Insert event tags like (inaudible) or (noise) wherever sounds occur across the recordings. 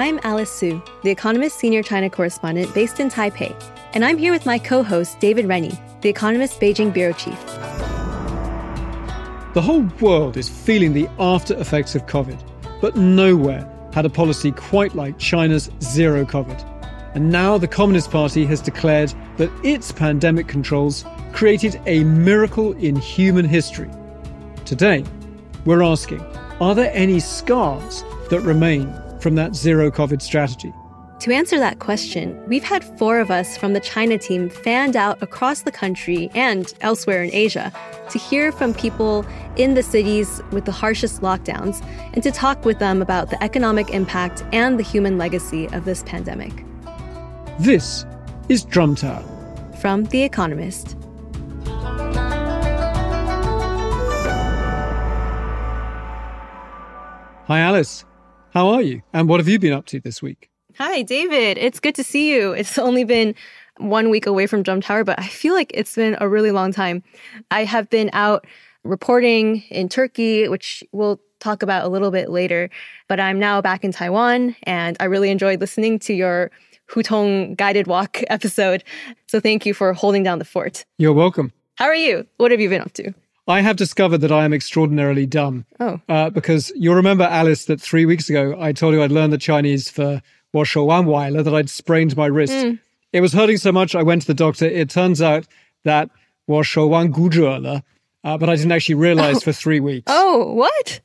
I'm Alice Su, The Economist senior China correspondent based in Taipei, and I'm here with my co host, David Rennie, The Economist Beijing bureau chief. The whole world is feeling the after effects of COVID, but nowhere had a policy quite like China's zero COVID. And now the Communist Party has declared that its pandemic controls created a miracle in human history. Today, we're asking are there any scars that remain from that zero COVID strategy? To answer that question, we've had four of us from the China team fanned out across the country and elsewhere in Asia to hear from people in the cities with the harshest lockdowns and to talk with them about the economic impact and the human legacy of this pandemic. This is Drum Tower. From The Economist. Hi, Alice. How are you? And what have you been up to this week? Hi, David. It's good to see you. It's only been one week away from Drum Tower, but I feel like it's been a really long time. I have been out reporting in Turkey, which we'll talk about a little bit later, but I'm now back in Taiwan and I really enjoyed listening to your Hutong guided walk (laughs) episode. So thank you for holding down the fort. You're welcome. How are you? What have you been up to? I have discovered that I am extraordinarily dumb. Oh. Uh, because you'll remember, Alice, that three weeks ago I told you I'd learned the Chinese for Washo Wanweiler, that I'd sprained my wrist. Mm. It was hurting so much, I went to the doctor. It turns out that Washo Wan Guzhuele, uh, but I didn't actually realize Oh. for three weeks. Oh, what?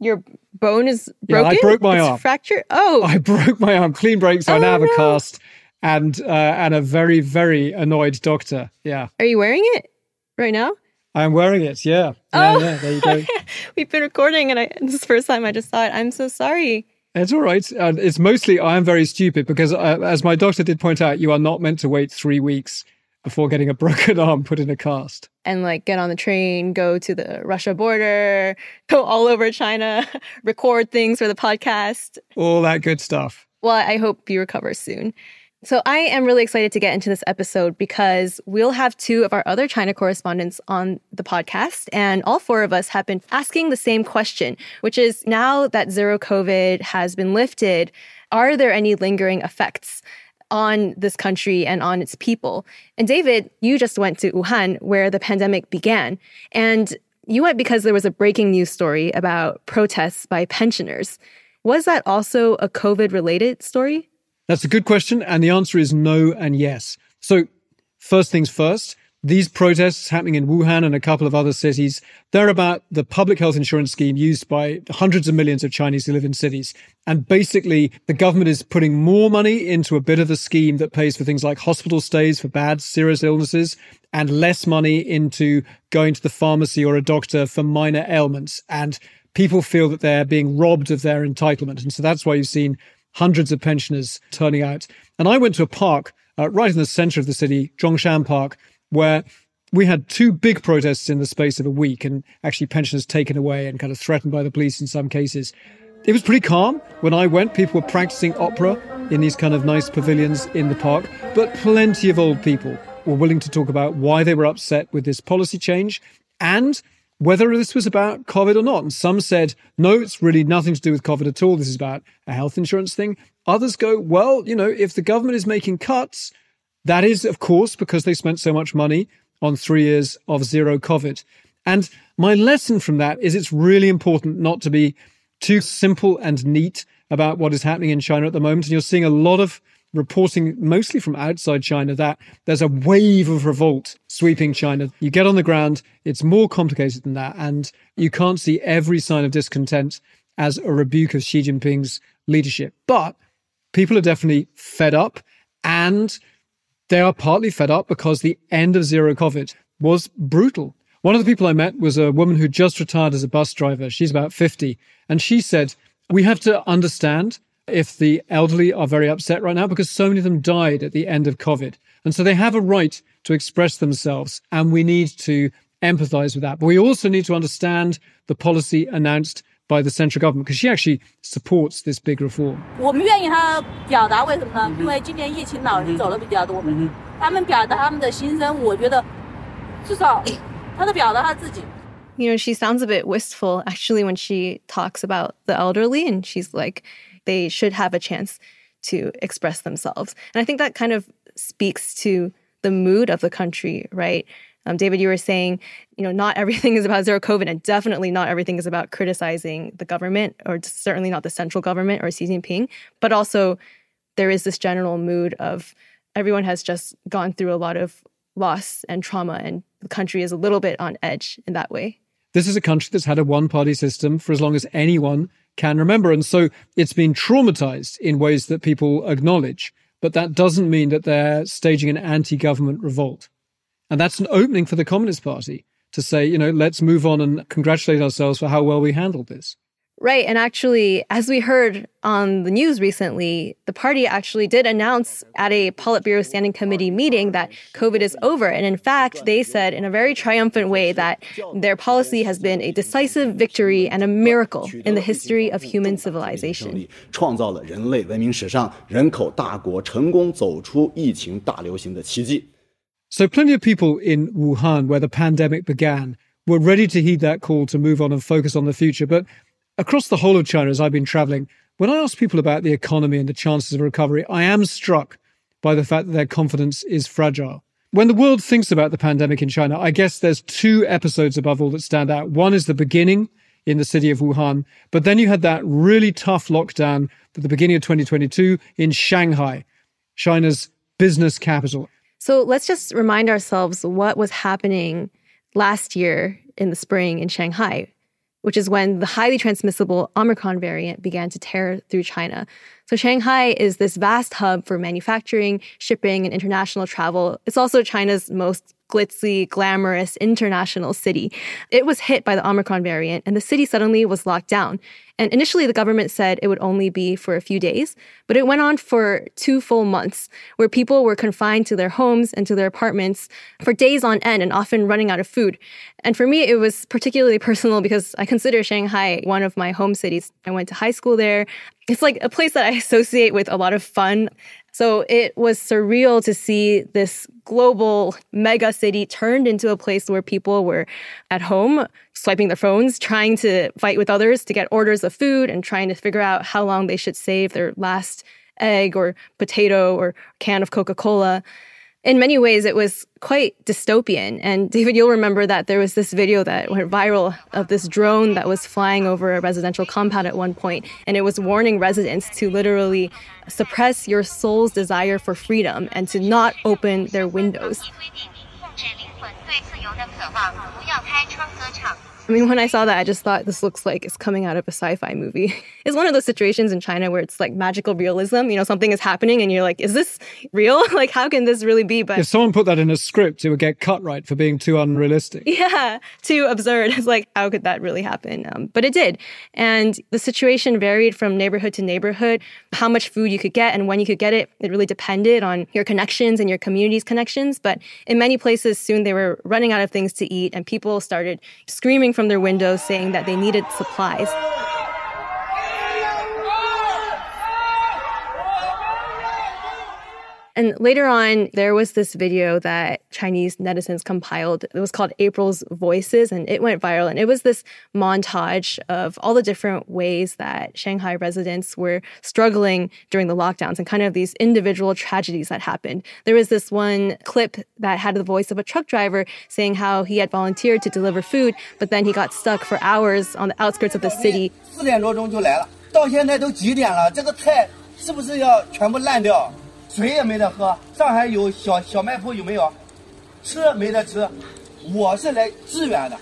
Your bone is broken? Yeah, I broke my It's arm. Fractured? Oh. I (laughs) broke my arm, clean break, so I Oh, now have a cast and uh, and a very, very annoyed doctor. Yeah. Are you wearing it right now? I'm wearing it. Yeah. Yeah, Oh. yeah, there you go. (laughs) We've been recording, and I, this is the first time I just saw it. I'm so sorry. It's all right. And it's mostly I am very stupid because, uh, as my doctor did point out, you are not meant to wait three weeks before getting a (laughs) broken arm put in a cast. And like get on the train, go to the Russia border, go all over China, (laughs) record things for the podcast. All that good stuff. Well, I hope you recover soon. So I am really excited to get into this episode because we'll have two of our other China correspondents on the podcast. And all four of us have been asking the same question, which is now that zero COVID has been lifted, are there any lingering effects on this country and on its people? And David, you just went to Wuhan where the pandemic began. And you went because there was a breaking news story about protests by pensioners. Was that also a COVID related story? That's a good question. And the answer is no and yes. So, first things first, these protests happening in Wuhan and a couple of other cities, they're about the public health insurance scheme used by hundreds of millions of Chinese who live in cities. And basically, the government is putting more money into a bit of the scheme that pays for things like hospital stays for bad, serious illnesses and less money into going to the pharmacy or a doctor for minor ailments. And people feel that they're being robbed of their entitlement. And so that's why you've seen hundreds of pensioners turning out. And I went to a park uh, right in the center of the city, Zhongshan Park, where we had two big protests in the space of a week and actually pensioners taken away and kind of threatened by the police in some cases. It was pretty calm. When I went, people were practicing opera in these kind of nice pavilions in the park, but plenty of old people were willing to talk about why they were upset with this policy change and whether this was about COVID or not. And some said, no, it's really nothing to do with COVID at all. This is about a health insurance thing. Others go, well, you know, if the government is making cuts, that is, of course, because they spent so much money on three years of zero COVID. And my lesson from that is it's really important not to be too simple and neat about what is happening in China at the moment. And you're seeing a lot of reporting, mostly from outside China, that there's a wave of revolt sweeping China. You get on the ground, it's more complicated than that. And you can't see every sign of discontent as a rebuke of Xi Jinping's leadership. But People are definitely fed up and they are partly fed up because the end of zero COVID was brutal. One of the people I met was a woman who just retired as a bus driver. She's about 50. And she said, We have to understand if the elderly are very upset right now because so many of them died at the end of COVID. And so they have a right to express themselves. And we need to empathize with that. But we also need to understand the policy announced by the central government because she actually supports this big reform. 我们愿意他表达，为什么呢？因为今年疫情老人走的比较多，他们表达他们的心声，我觉得至少他的表达他自己。 You know, she sounds a bit wistful actually when she talks about the elderly, and she's like, they should have a chance to express themselves. And I think that kind of speaks to the mood of the country, right? Um, David, you were saying, you know, not everything is about zero COVID, and definitely not everything is about criticizing the government, or certainly not the central government or Xi Jinping. But also, there is this general mood of everyone has just gone through a lot of loss and trauma, and the country is a little bit on edge in that way. This is a country that's had a one party system for as long as anyone can remember. And so it's been traumatized in ways that people acknowledge. But that doesn't mean that they're staging an anti government revolt. And that's an opening for the Communist Party to say, you know, let's move on and congratulate ourselves for how well we handled this. Right. And actually, as we heard on the news recently, the party actually did announce at a Politburo Standing Committee meeting that COVID is over. And in fact, they said in a very triumphant way that their policy has been a decisive victory and a miracle in the history of human civilization. 创造了人类文明史上人口大国成功走出疫情大流行的奇迹。 So, plenty of people in Wuhan, where the pandemic began, were ready to heed that call to move on and focus on the future. But across the whole of China, as I've been traveling, when I ask people about the economy and the chances of recovery, I am struck by the fact that their confidence is fragile. When the world thinks about the pandemic in China, I guess there's two episodes above all that stand out. One is the beginning in the city of Wuhan, but then you had that really tough lockdown at the beginning of 2022 in Shanghai, China's business capital. So let's just remind ourselves what was happening last year in the spring in Shanghai, which is when the highly transmissible Omicron variant began to tear through China. So, Shanghai is this vast hub for manufacturing, shipping, and international travel. It's also China's most glitzy, glamorous international city. It was hit by the Omicron variant, and the city suddenly was locked down. And initially, the government said it would only be for a few days, but it went on for two full months, where people were confined to their homes and to their apartments for days on end and often running out of food. And for me, it was particularly (laughs) personal because I consider Shanghai one of my home cities. I went to high school there. It's like a place that I associate with a lot of fun. So it was surreal to see this global mega city turned into a place where people were at home, swiping their phones, trying to fight with others to get orders of food and trying to figure out how long they should save their last egg or potato or can of Coca Cola. In many ways, it was quite dystopian. And David, you'll remember that there was this video that went viral of this drone that was flying over a residential compound at one point, and it was warning residents to literally suppress your soul's desire for freedom and to not open their windows. (laughs) (laughs) I mean, when I saw that, I just thought this looks like it's coming out of a sci fi movie. (laughs) It's one of those situations in China where it's like magical realism. You know, something is happening and you're like, is this real? (laughs) like, how can this really be? But if someone put that in a script, it would get cut right for being too unrealistic. Yeah, too absurd. It's like, how could that really happen? Um, but it did. And the situation varied from neighborhood to neighborhood. How much food you could get and when you could get it, it really depended on your connections and your community's connections. But in many places, soon they were running out of things to eat and people started screaming from their windows saying that they needed supplies. And later on, there was this video that Chinese netizens compiled. It was called April's Voices, and it went viral. And it was this montage of all the different ways that Shanghai residents were struggling during the lockdowns and kind of these individual tragedies that happened. There was this one clip that had the voice of a truck driver saying how he had volunteered to deliver food, but then he got stuck for hours on the outskirts of the city 四点多钟就来了，到现在都几点了？这个菜是不是要全部烂掉？ 水也没得喝。上海有小小卖铺有没有？吃没得吃。我是来支援的，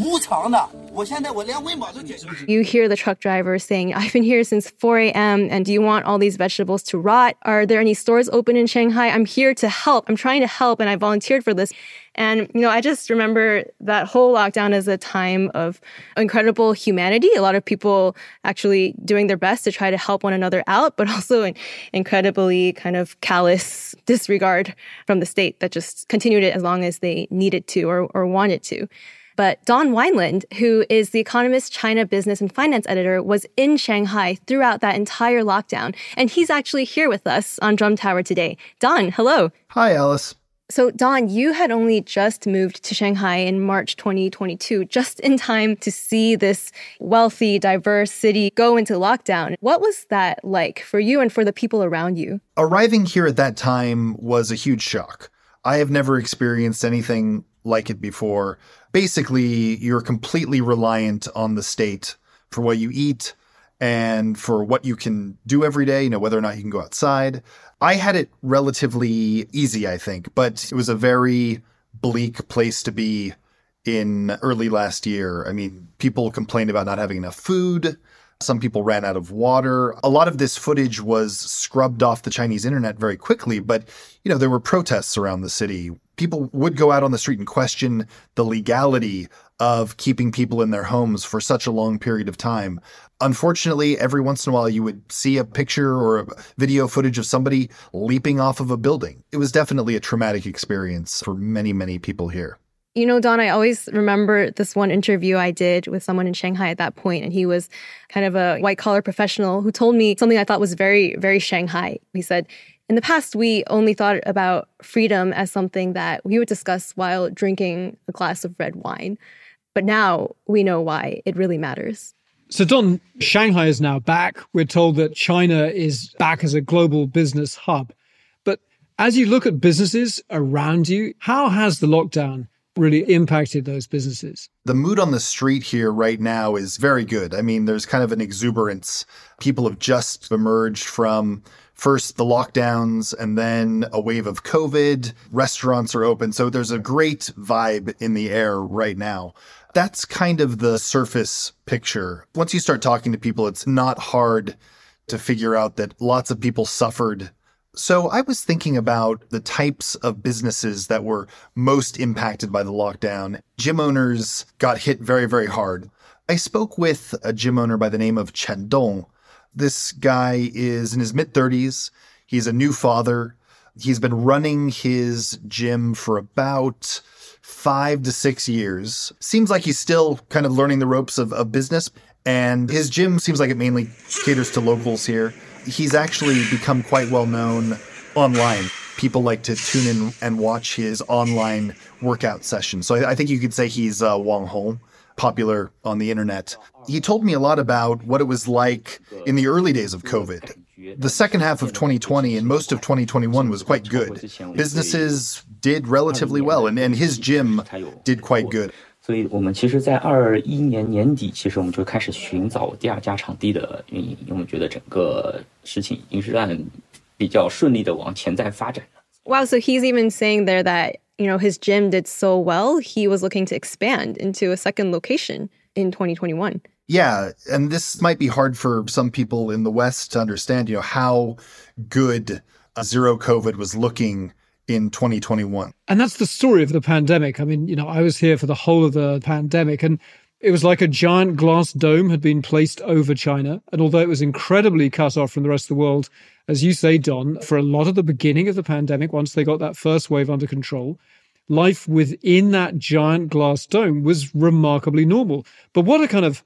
无偿的。我现在我连温饱都解决不了。 You hear the truck driver saying, I've been here since 4 a.m. and do you want all these vegetables to rot? Are there any stores open in Shanghai? I'm here to help. I'm trying to help and I volunteered for this. And, you know, I just remember that whole lockdown as a time of incredible humanity. A lot of people actually doing their best to try to help one another out, but (laughs) also an incredibly kind of callous disregard from the state that just continued it as long as they needed to or, or wanted to. But Don Weinland, who is the Economist China Business and Finance Editor, was in Shanghai throughout that entire lockdown. And he's actually here with us on Drum Tower today. Don, hello. Hi, Alice. So, Don, you had only just moved to Shanghai in March 2022, just in time to see this wealthy, diverse city go into lockdown. What was that like for you and for the people around you? Arriving here at that time was a huge shock. I have never experienced anything like it before. Basically, you're completely reliant on the state for what you eat and for what you can do every day, you know, whether or not you can go outside. I had it relatively easy, I think, but it was a very bleak place to be in early last year. I mean, people complained about not having enough food. Some people ran out of water. A lot of this footage was scrubbed off the Chinese internet very quickly, but you know, there were protests around the city. People would go out on the street and question the legality of keeping people in their homes for such a long period of time. Unfortunately, every once in a while you would see a picture or a video footage of somebody leaping off of a building. It was definitely a traumatic experience for many, many people here. You know, Don, I always remember this one interview I did with someone in Shanghai at that point, and he was kind of a white collar professional who told me something I thought was very, very Shanghai. He said, in the past, we only thought about freedom as something that we would discuss while drinking a glass of red wine. But now we know why it really matters. So, Don, Shanghai is now back. We're told that China is back as a global business hub. But as you look at businesses around you, how has the lockdown really impacted those businesses? The mood on the street here right now is very good. I mean, there's kind of an exuberance. People have just emerged from first the lockdowns and then a wave of COVID. Restaurants are open. So there's a great vibe in the air right now. That's kind of the surface picture. Once you start talking to people, it's not hard to figure out that lots of people suffered so I was thinking about the types of businesses that were most impacted by the lockdown. Gym owners got hit very, very hard. I spoke with a gym owner by the name of Chen Dong. This guy is in his mid 30s. He's a new father. He's been running his gym for about five to six years. Seems like he's still kind of learning the ropes of, of business. And his gym seems like it mainly caters to locals here he's actually become quite well known online. People like to tune in and watch his online workout sessions. So I, I think you could say he's uh, Wang Hong, popular on the internet. He told me a lot about what it was like in the early days of COVID. The second half of 2020 and most of 2021 was quite good. Businesses did relatively well, and, and his gym did quite good. 所以我们其实，在二一年年底，其实我们就开始寻找第二家场地的运营，因为我们觉得整个事情已经是按比较顺利的往前在发展了。 Wow, so he's even saying there that, you know, his gym did so well, he was looking to expand into a second location in 2021. Yeah, and this might be hard for some people in the West to understand, you know, how good uh, zero COVID was looking in 2021. And that's the story of the pandemic. I mean, you know, I was here for the whole of the pandemic and it was like a giant glass dome had been placed over China. And although it was incredibly cut off from the rest of the world, as you say, Don, for a lot of the beginning of the pandemic, once they got that first wave under control, life within that giant glass dome was remarkably normal. But what a kind of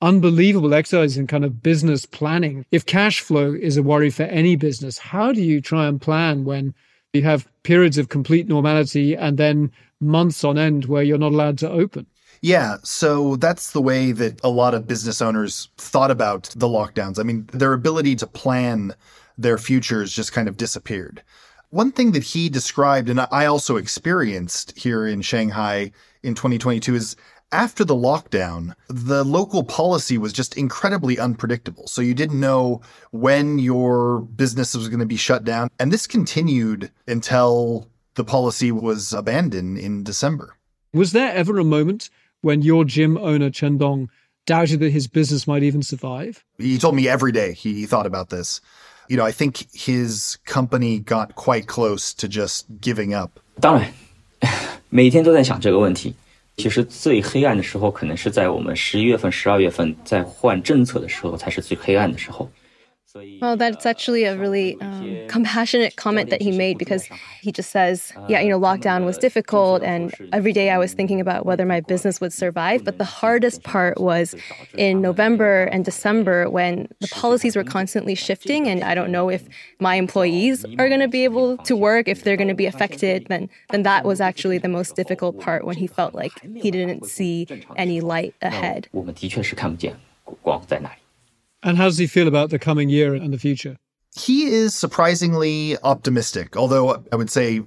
unbelievable exercise in kind of business planning. If cash flow is a worry for any business, how do you try and plan when you have periods of complete normality and then months on end where you're not allowed to open. Yeah, so that's the way that a lot of business owners thought about the lockdowns. I mean, their ability to plan their futures just kind of disappeared. One thing that he described, and I also experienced here in Shanghai in 2022, is after the lockdown, the local policy was just incredibly unpredictable. So you didn't know when your business was going to be shut down. And this continued until the policy was abandoned in December. Was there ever a moment when your gym owner Chen Dong doubted that his business might even survive? He told me every day he thought about this. You know, I think his company got quite close to just giving up. 当然，每天都在想这个问题。其实最黑暗的时候，可能是在我们十一月份、十二月份在换政策的时候，才是最黑暗的时候。 Well, that's actually a really um, compassionate comment that he made because he just says, yeah, you know, lockdown was difficult. And every day I was thinking about whether my business would survive. But the hardest part was in November and December when the policies were constantly shifting. And I don't know if my employees are going to be able to work, if they're going to be affected. Then, then that was actually the most difficult part when he felt like he didn't see any light ahead. And how does he feel about the coming year and the future? He is surprisingly optimistic, although I would say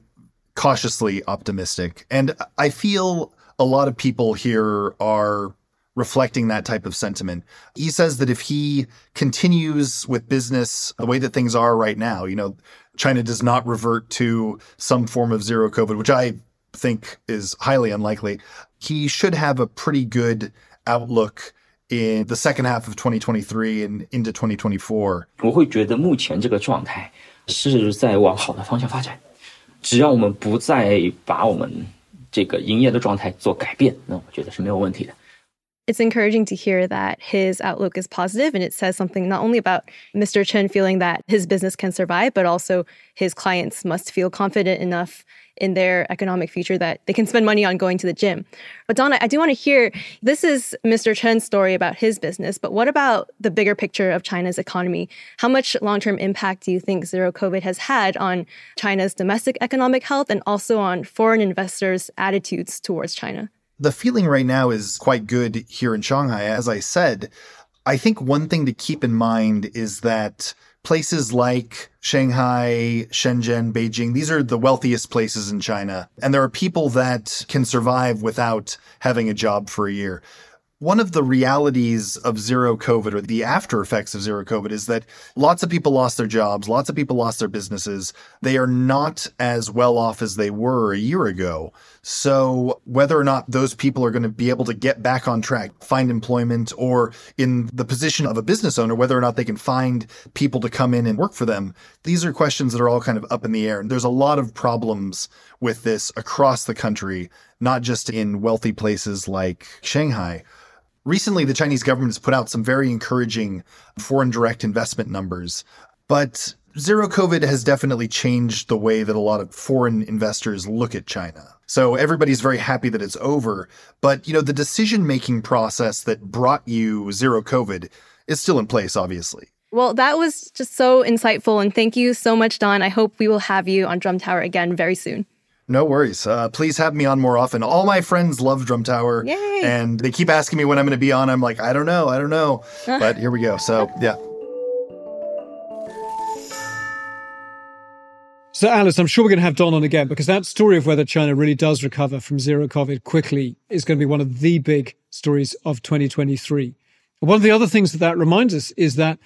cautiously optimistic. And I feel a lot of people here are reflecting that type of sentiment. He says that if he continues with business the way that things are right now, you know, China does not revert to some form of zero COVID, which I think is highly unlikely, he should have a pretty good outlook in the second half of 2023 and into 2024. 我会觉得目前这个状态是在往好的方向发展。只要我们不再把我们这个营业的状态做改变，那我觉得是没有问题的。it's encouraging to hear that his outlook is positive and it says something not only about Mr. Chen feeling that his business can survive, but also his clients must feel confident enough in their economic future that they can spend money on going to the gym. But Donna, I do want to hear this is Mr. Chen's story about his business, but what about the bigger picture of China's economy? How much long term impact do you think zero COVID has had on China's domestic economic health and also on foreign investors' attitudes towards China? the feeling right now is quite good here in Shanghai. As I said, I think one thing to keep in mind is that places like Shanghai, Shenzhen, Beijing, these are the wealthiest places in China. And there are people that can survive without having a job for a year. One of the realities of zero COVID or the after effects of zero COVID is that lots of people lost their jobs, lots of people lost their businesses. They are not as well off as they were a year ago. So whether or not those people are going to be able to get back on track, find employment, or in the position of a business owner, whether or not they can find people to come in and work for them, these are questions that are all kind of up in the air. And there's a lot of problems with this across the country, not just in wealthy places like Shanghai. Recently, the Chinese government has put out some very encouraging foreign direct investment numbers, but zero COVID has definitely changed the way that a lot of foreign investors look at China. So everybody's very happy that it's over, but you know, the decision making process that brought you zero COVID is still in place, obviously. Well, that was just so insightful. And thank you so much, Don. I hope we will have you on Drum Tower again very soon. No worries. Uh, please have me on more often. All my friends love Drum Tower. Yay. And they keep asking me when I'm going to be on. I'm like, I don't know. I don't know. (laughs) but here we go. So, yeah. So, Alice, I'm sure we're going to have Don on again because that story of whether China really does recover from zero COVID quickly is going to be one of the big stories of 2023. One of the other things that that reminds us is that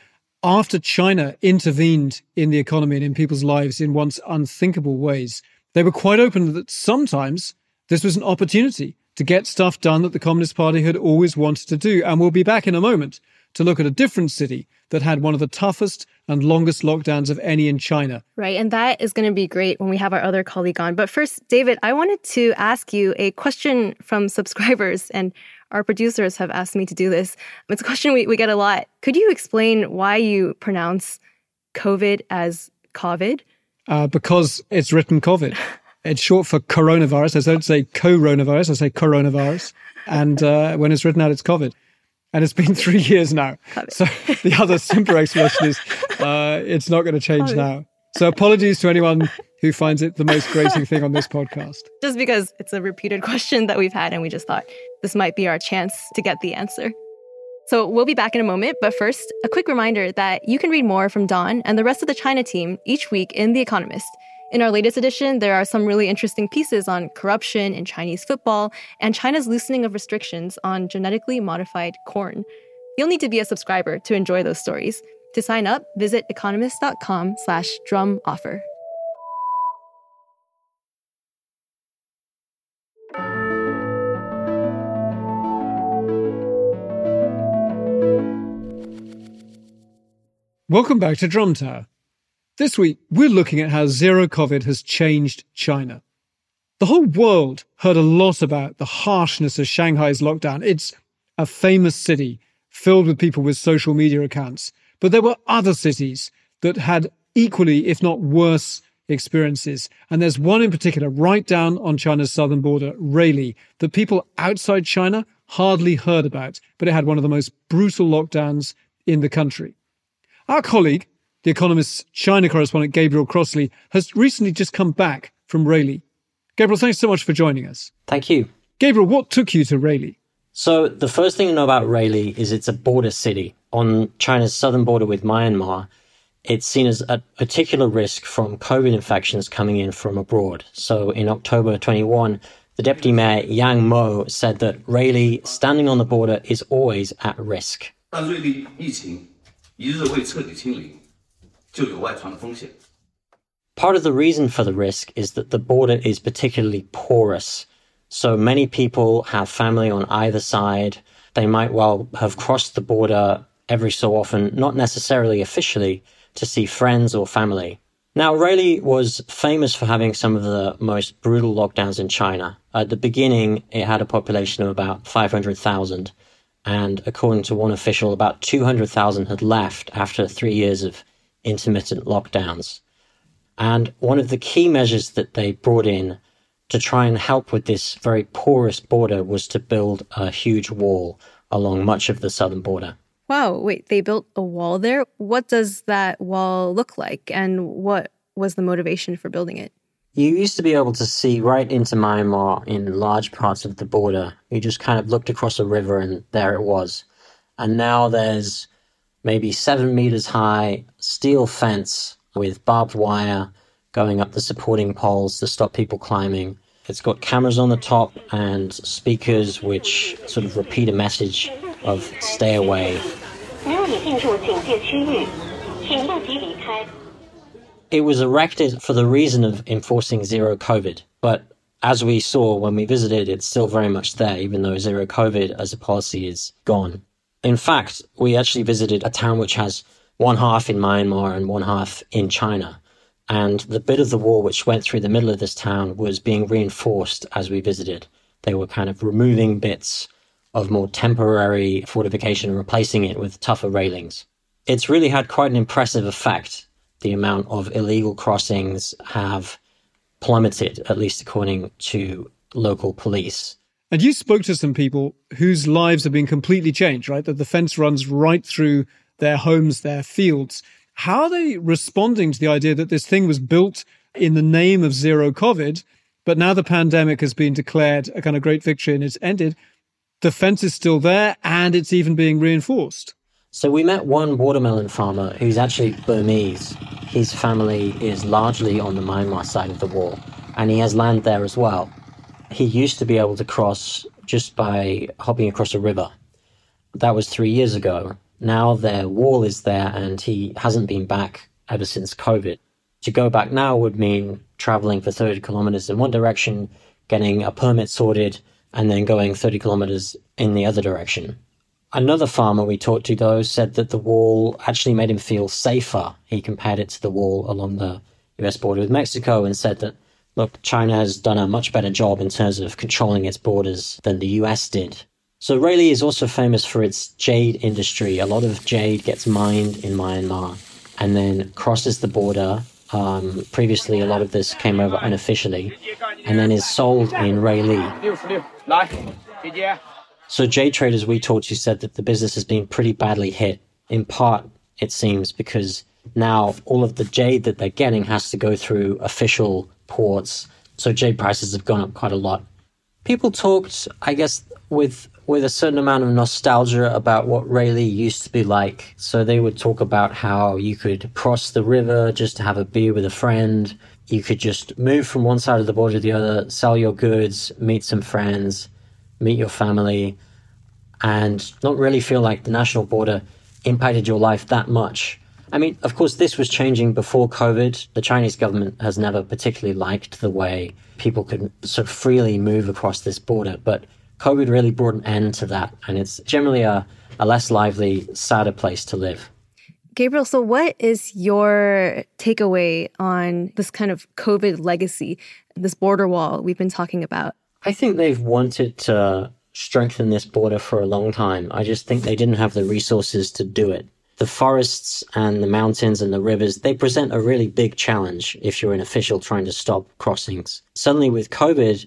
after China intervened in the economy and in people's lives in once unthinkable ways, they were quite open that sometimes this was an opportunity to get stuff done that the Communist Party had always wanted to do. And we'll be back in a moment to look at a different city that had one of the toughest and longest lockdowns of any in China. Right. And that is going to be great when we have our other colleague on. But first, David, I wanted to ask you a question from subscribers, and our producers have asked me to do this. It's a question we, we get a lot. Could you explain why you pronounce COVID as COVID? Uh, because it's written COVID. It's short for coronavirus. I don't say coronavirus, I say coronavirus. And uh, when it's written out, it's COVID. And it's been (laughs) three years now. So the other simpler explanation is uh, it's not going to change COVID. now. So apologies to anyone who finds it the most grating thing on this podcast. Just because it's a repeated question that we've had, and we just thought this might be our chance to get the answer. So we'll be back in a moment, but first, a quick reminder that you can read more from Don and the rest of the China team each week in The Economist. In our latest edition, there are some really interesting pieces on corruption in Chinese football and China's loosening of restrictions on genetically modified corn. You'll need to be a subscriber to enjoy those stories. To sign up, visit economist.com slash drum offer. Welcome back to Drum Tower. This week, we're looking at how zero COVID has changed China. The whole world heard a lot about the harshness of Shanghai's lockdown. It's a famous city filled with people with social media accounts. But there were other cities that had equally, if not worse, experiences. And there's one in particular right down on China's southern border, Ruili, that people outside China hardly heard about, but it had one of the most brutal lockdowns in the country. Our colleague, The Economist's China correspondent Gabriel Crossley, has recently just come back from Ruili. Gabriel, thanks so much for joining us. Thank you. Gabriel, what took you to Ruili? So, the first thing to know about Ruili is it's a border city on China's southern border with Myanmar. It's seen as a particular risk from COVID infections coming in from abroad. So, in October 21, the deputy mayor, Yang Mo, said that Ruili, standing on the border, is always at risk. 一日未彻底清零，就有外传的风险。Part of the reason for the risk is that the border is particularly porous. So many people have family on either side. They might well have crossed the border every so often, not necessarily officially, to see friends or family. Now, Ruili was famous for having some of the most brutal lockdowns in China. At the beginning, it had a population of about 500,000. And according to one official, about 200,000 had left after three years of intermittent lockdowns. And one of the key measures that they brought in to try and help with this very porous border was to build a huge wall along much of the southern border. Wow, wait, they built a wall there? What does that wall look like and what was the motivation for building it? You used to be able to see right into Myanmar in large parts of the border. You just kind of looked across a river and there it was. And now there's maybe seven meters high steel fence with barbed wire going up the supporting poles to stop people climbing. It's got cameras on the top and speakers which sort of repeat a message of stay away. It was erected for the reason of enforcing zero COVID, but as we saw when we visited, it's still very much there, even though zero COVID as a policy is gone. In fact, we actually visited a town which has one half in Myanmar and one half in China. And the bit of the wall which went through the middle of this town was being reinforced as we visited. They were kind of removing bits of more temporary fortification and replacing it with tougher railings. It's really had quite an impressive effect. The amount of illegal crossings have plummeted, at least according to local police. And you spoke to some people whose lives have been completely changed, right? That the fence runs right through their homes, their fields. How are they responding to the idea that this thing was built in the name of zero COVID, but now the pandemic has been declared a kind of great victory and it's ended? The fence is still there and it's even being reinforced. So we met one watermelon farmer who's actually Burmese. His family is largely on the Myanmar side of the wall, and he has land there as well. He used to be able to cross just by hopping across a river. That was three years ago. Now their wall is there, and he hasn't been back ever since COVID. To go back now would mean traveling for 30 kilometers in one direction, getting a permit sorted, and then going 30 kilometers in the other direction. Another farmer we talked to, though, said that the wall actually made him feel safer. He compared it to the wall along the US border with Mexico and said that, look, China has done a much better job in terms of controlling its borders than the US did. So Ruili is also famous for its jade industry. A lot of jade gets mined in Myanmar and then crosses the border. Um, previously, a lot of this came over unofficially and then is sold in Ruili. So jade traders we talked to said that the business has been pretty badly hit. In part, it seems, because now all of the jade that they're getting has to go through official ports. So jade prices have gone up quite a lot. People talked, I guess, with with a certain amount of nostalgia about what Ruili used to be like. So they would talk about how you could cross the river just to have a beer with a friend. You could just move from one side of the border to the other, sell your goods, meet some friends, meet your family, and not really feel like the national border impacted your life that much. I mean, of course, this was changing before COVID. The Chinese government has never particularly liked the way people could of freely move across this border, but COVID really brought an end to that, and it's generally a, a less lively, sadder place to live. Gabriel, so what is your takeaway on this kind of COVID legacy, this border wall we've been talking about? I think they've wanted to strengthen this border for a long time. I just think they didn't have the resources to do it. The forests and the mountains and the rivers, they present a really big challenge if you're an official trying to stop crossings. Suddenly with COVID,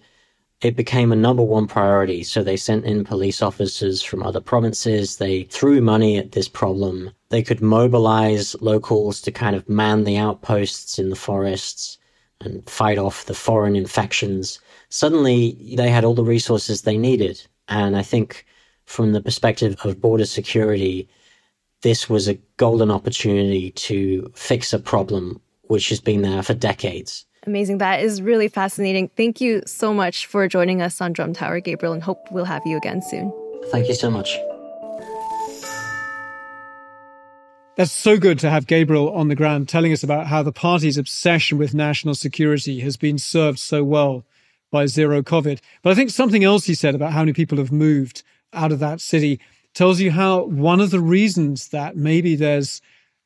it became a number one priority. So they sent in police officers from other provinces. They threw money at this problem. They could mobilize locals to kind of man the outposts in the forests and fight off the foreign infections. Suddenly they had all the resources they needed. And I think from the perspective of border security, this was a golden opportunity to fix a problem which has been there for decades. Amazing. That is really fascinating. Thank you so much for joining us on Drum Tower, Gabriel, and hope we'll have you again soon. Thank you so much. That's so good to have Gabriel on the ground telling us about how the party's obsession with national security has been served so well by zero COVID. But I think something else he said about how many people have moved out of that city tells you how one of the reasons that maybe there's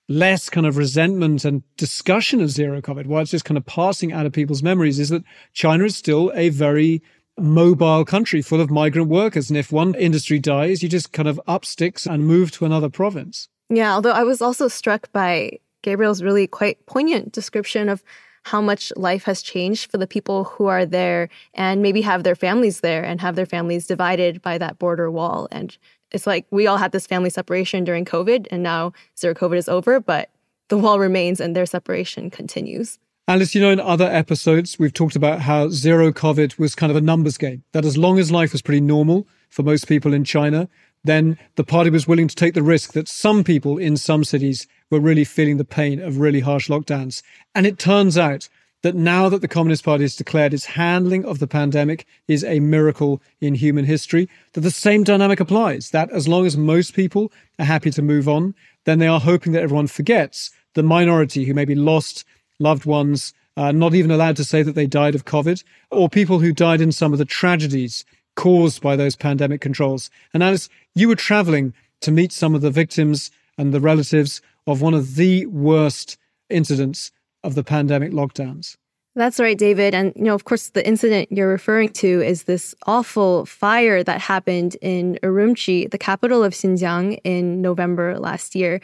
less kind of resentment and discussion of zero COVID, while it's just kind of passing out of people's memories, is that China is still a very mobile country full of migrant workers. And if one industry dies, you just kind of up sticks and move to another province. Yeah, although I was also struck by Gabriel's really quite poignant description of how much life has changed for the people who are there and maybe have their families there and have their families divided by that border wall. And it's like we all had this family separation during COVID and now zero COVID is over, but the wall remains and their separation continues. Alice, you know, in other episodes, we've talked about how zero COVID was kind of a numbers game, that as long as life was pretty normal for most people in China, then the party was willing to take the risk that some people in some cities were really feeling the pain of really harsh lockdowns. And it turns out that now that the Communist Party has declared its handling of the pandemic is a miracle in human history, that the same dynamic applies. That as long as most people are happy to move on, then they are hoping that everyone forgets the minority who maybe lost loved ones, uh, not even allowed to say that they died of COVID, or people who died in some of the tragedies caused by those pandemic controls. And Alice, you were traveling to meet some of the victims and the relatives of one of the worst incidents of the pandemic lockdowns. That's right, David. And, you know, of course, the incident you're referring to is this awful fire that happened in Urumqi, the capital of Xinjiang, in November last year.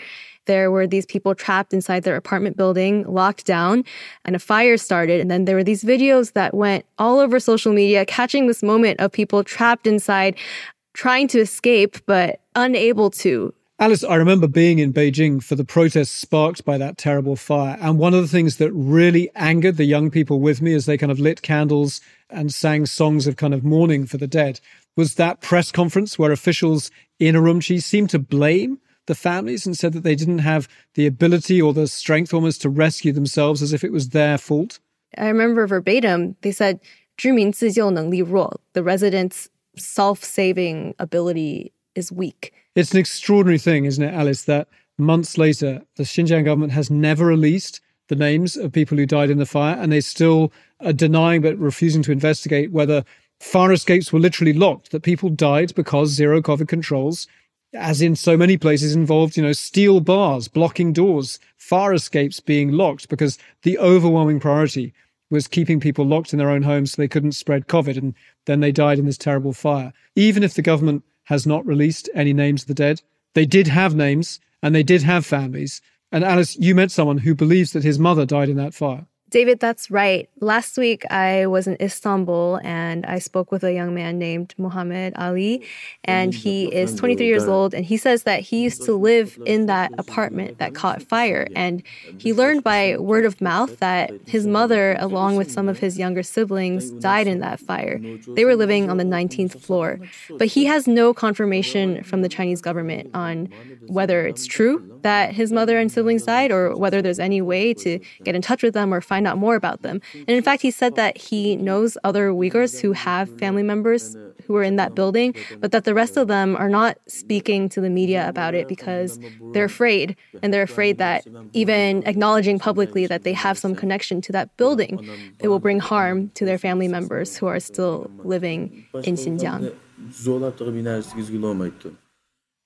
There were these people trapped inside their apartment building, locked down, and a fire started. And then there were these videos that went all over social media, catching this moment of people trapped inside, trying to escape, but unable to. Alice, I remember being in Beijing for the protests sparked by that terrible fire. And one of the things that really angered the young people with me as they kind of lit candles and sang songs of kind of mourning for the dead was that press conference where officials in Urumqi seemed to blame the families and said that they didn't have the ability or the strength almost to rescue themselves as if it was their fault. I remember verbatim, they said, 居民自救能力弱, the residents' self saving ability is weak. It's an extraordinary thing, isn't it, Alice, that months later, the Xinjiang government has never released the names of people who died in the fire, and they still are denying but refusing to investigate whether fire escapes were literally locked, that people died because zero COVID controls, as in so many places, involved, you know, steel bars blocking doors, fire escapes being locked because the overwhelming priority was keeping people locked in their own homes so they couldn't spread COVID. And then they died in this terrible fire. Even if the government has not released any names of the dead. They did have names and they did have families. And Alice, you met someone who believes that his mother died in that fire. David, that's right. Last week I was in Istanbul and I spoke with a young man named Muhammad Ali, and he is 23 years old. And he says that he used to live in that apartment that caught fire. And he learned by word of mouth that his mother, along with some of his younger siblings, died in that fire. They were living on the 19th floor. But he has no confirmation from the Chinese government on whether it's true that his mother and siblings died or whether there's any way to get in touch with them or find find out more about them. And in fact, he said that he knows other Uyghurs who have family members who are in that building, but that the rest of them are not speaking to the media about it because they're afraid. And they're afraid that even acknowledging publicly that they have some connection to that building, it will bring harm to their family members who are still living in Xinjiang.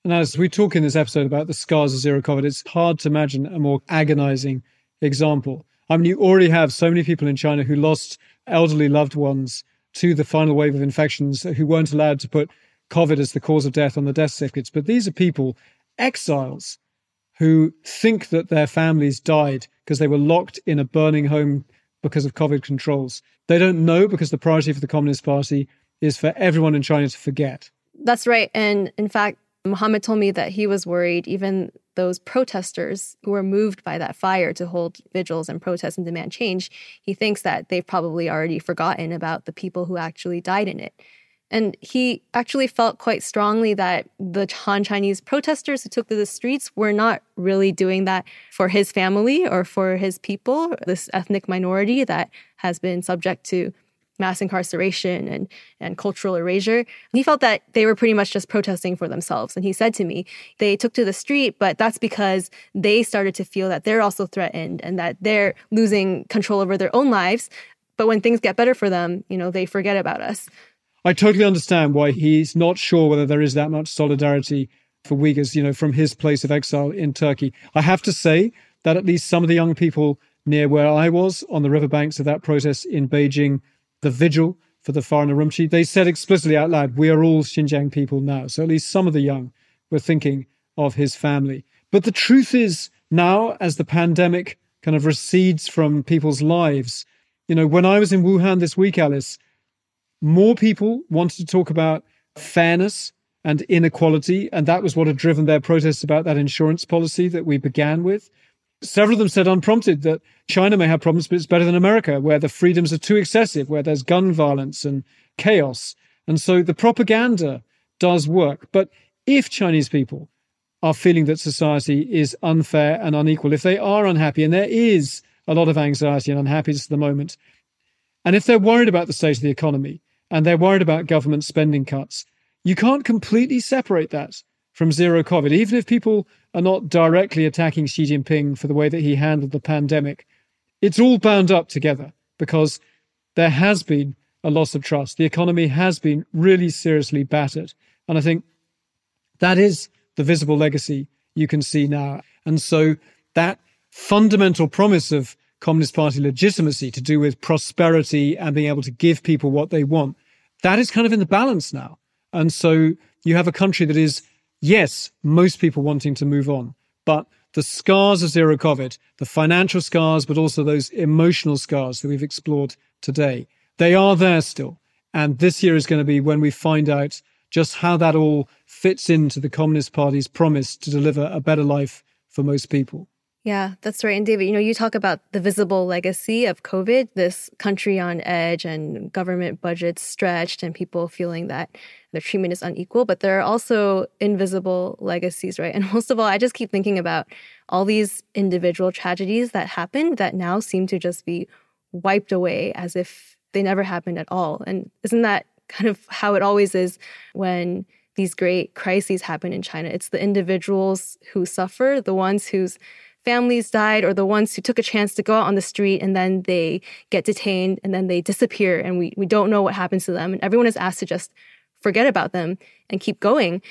And as we talk in this episode about the scars of zero COVID, it's hard to imagine a more agonizing example. I mean, you already have so many people in China who lost elderly loved ones to the final wave of infections who weren't allowed to put COVID as the cause of death on the death certificates. But these are people, exiles, who think that their families died because they were locked in a burning home because of COVID controls. They don't know because the priority for the Communist Party is for everyone in China to forget. That's right. And in fact, Mohammed told me that he was worried even those protesters who were moved by that fire to hold vigils and protest and demand change, he thinks that they've probably already forgotten about the people who actually died in it. And he actually felt quite strongly that the Han Chinese protesters who took to the streets were not really doing that for his family or for his people, this ethnic minority that has been subject to mass incarceration and, and cultural erasure. He felt that they were pretty much just protesting for themselves. And he said to me, they took to the street, but that's because they started to feel that they're also threatened and that they're losing control over their own lives. But when things get better for them, you know, they forget about us. I totally understand why he's not sure whether there is that much solidarity for Uyghurs, you know, from his place of exile in Turkey. I have to say that at least some of the young people near where I was on the riverbanks of that protest in Beijing the vigil for the fire in Urumqi, they said explicitly out loud, we are all Xinjiang people now. So at least some of the young were thinking of his family. But the truth is now, as the pandemic kind of recedes from people's lives, you know, when I was in Wuhan this week, Alice, more people wanted to talk about fairness and inequality. And that was what had driven their protests about that insurance policy that we began with. Several of them said unprompted that China may have problems, but it's better than America, where the freedoms are too excessive, where there's gun violence and chaos. And so the propaganda does work. But if Chinese people are feeling that society is unfair and unequal, if they are unhappy, and there is a lot of anxiety and unhappiness at the moment, and if they're worried about the state of the economy and they're worried about government spending cuts, you can't completely separate that from zero COVID. Even if people are not directly attacking Xi Jinping for the way that he handled the pandemic, it's all bound up together because there has been a loss of trust. The economy has been really seriously battered. And I think that is the visible legacy you can see now. And so that fundamental promise of Communist Party legitimacy to do with prosperity and being able to give people what they want, that is kind of in the balance now. And so you have a country that is yes, most people wanting to move on, but the scars of zero COVID, the financial scars, but also those emotional scars that we've explored today, they are there still. And this year is going to be when we find out just how that all fits into the Communist Party's promise to deliver a better life for most people. Yeah, that's right. And David, you know, you talk about the visible legacy of COVID, this country on edge and government budgets stretched and people feeling that their treatment is unequal, but there are also invisible legacies, right? (laughs) And most of all, I just keep thinking about all these individual tragedies that happened that now seem to just be wiped away as if they never happened at all. And isn't that kind of how it always is when these great crises happen in China? It's the individuals who suffer, the ones whose families died or the ones who took a chance to go out on the street and then they get detained and then they disappear and we, we don't know what happens to them. And everyone is asked to just forget about them and keep going.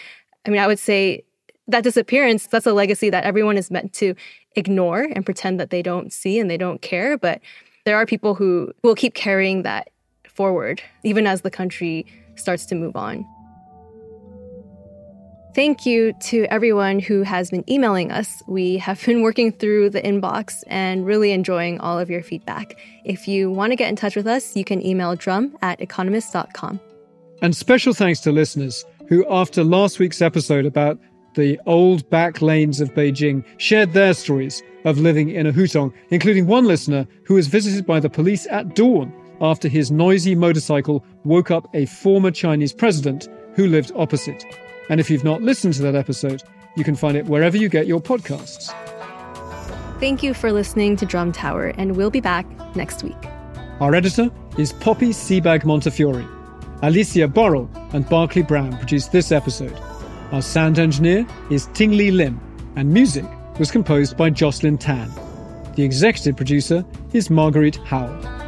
I mean, I would say that disappearance, that's a legacy that everyone is meant to ignore and pretend that they don't see and they don't care. But there are people who will keep carrying that forward, even as the country starts to move on. Thank you to everyone who has been emailing us. We have been working through the inbox and really enjoying all of your feedback. If you want to get in touch with us, you can email drum at economist.com. And special thanks to listeners who, after last week's episode about the old back lanes of Beijing, shared their stories of living in a hutong, including one listener who was visited by the police at dawn after his noisy motorcycle woke up a former Chinese president who lived opposite. And if you've not listened to that episode, you can find it wherever you get your podcasts. Thank you for listening to Drum Tower, and we'll be back next week. Our editor is Poppy Sebag Montefiore. Alicia Borrell and Barclay Brown produced this episode. Our sound engineer is Ting Li Lim, and music was composed by Jocelyn Tan. The executive producer is Marguerite Howell.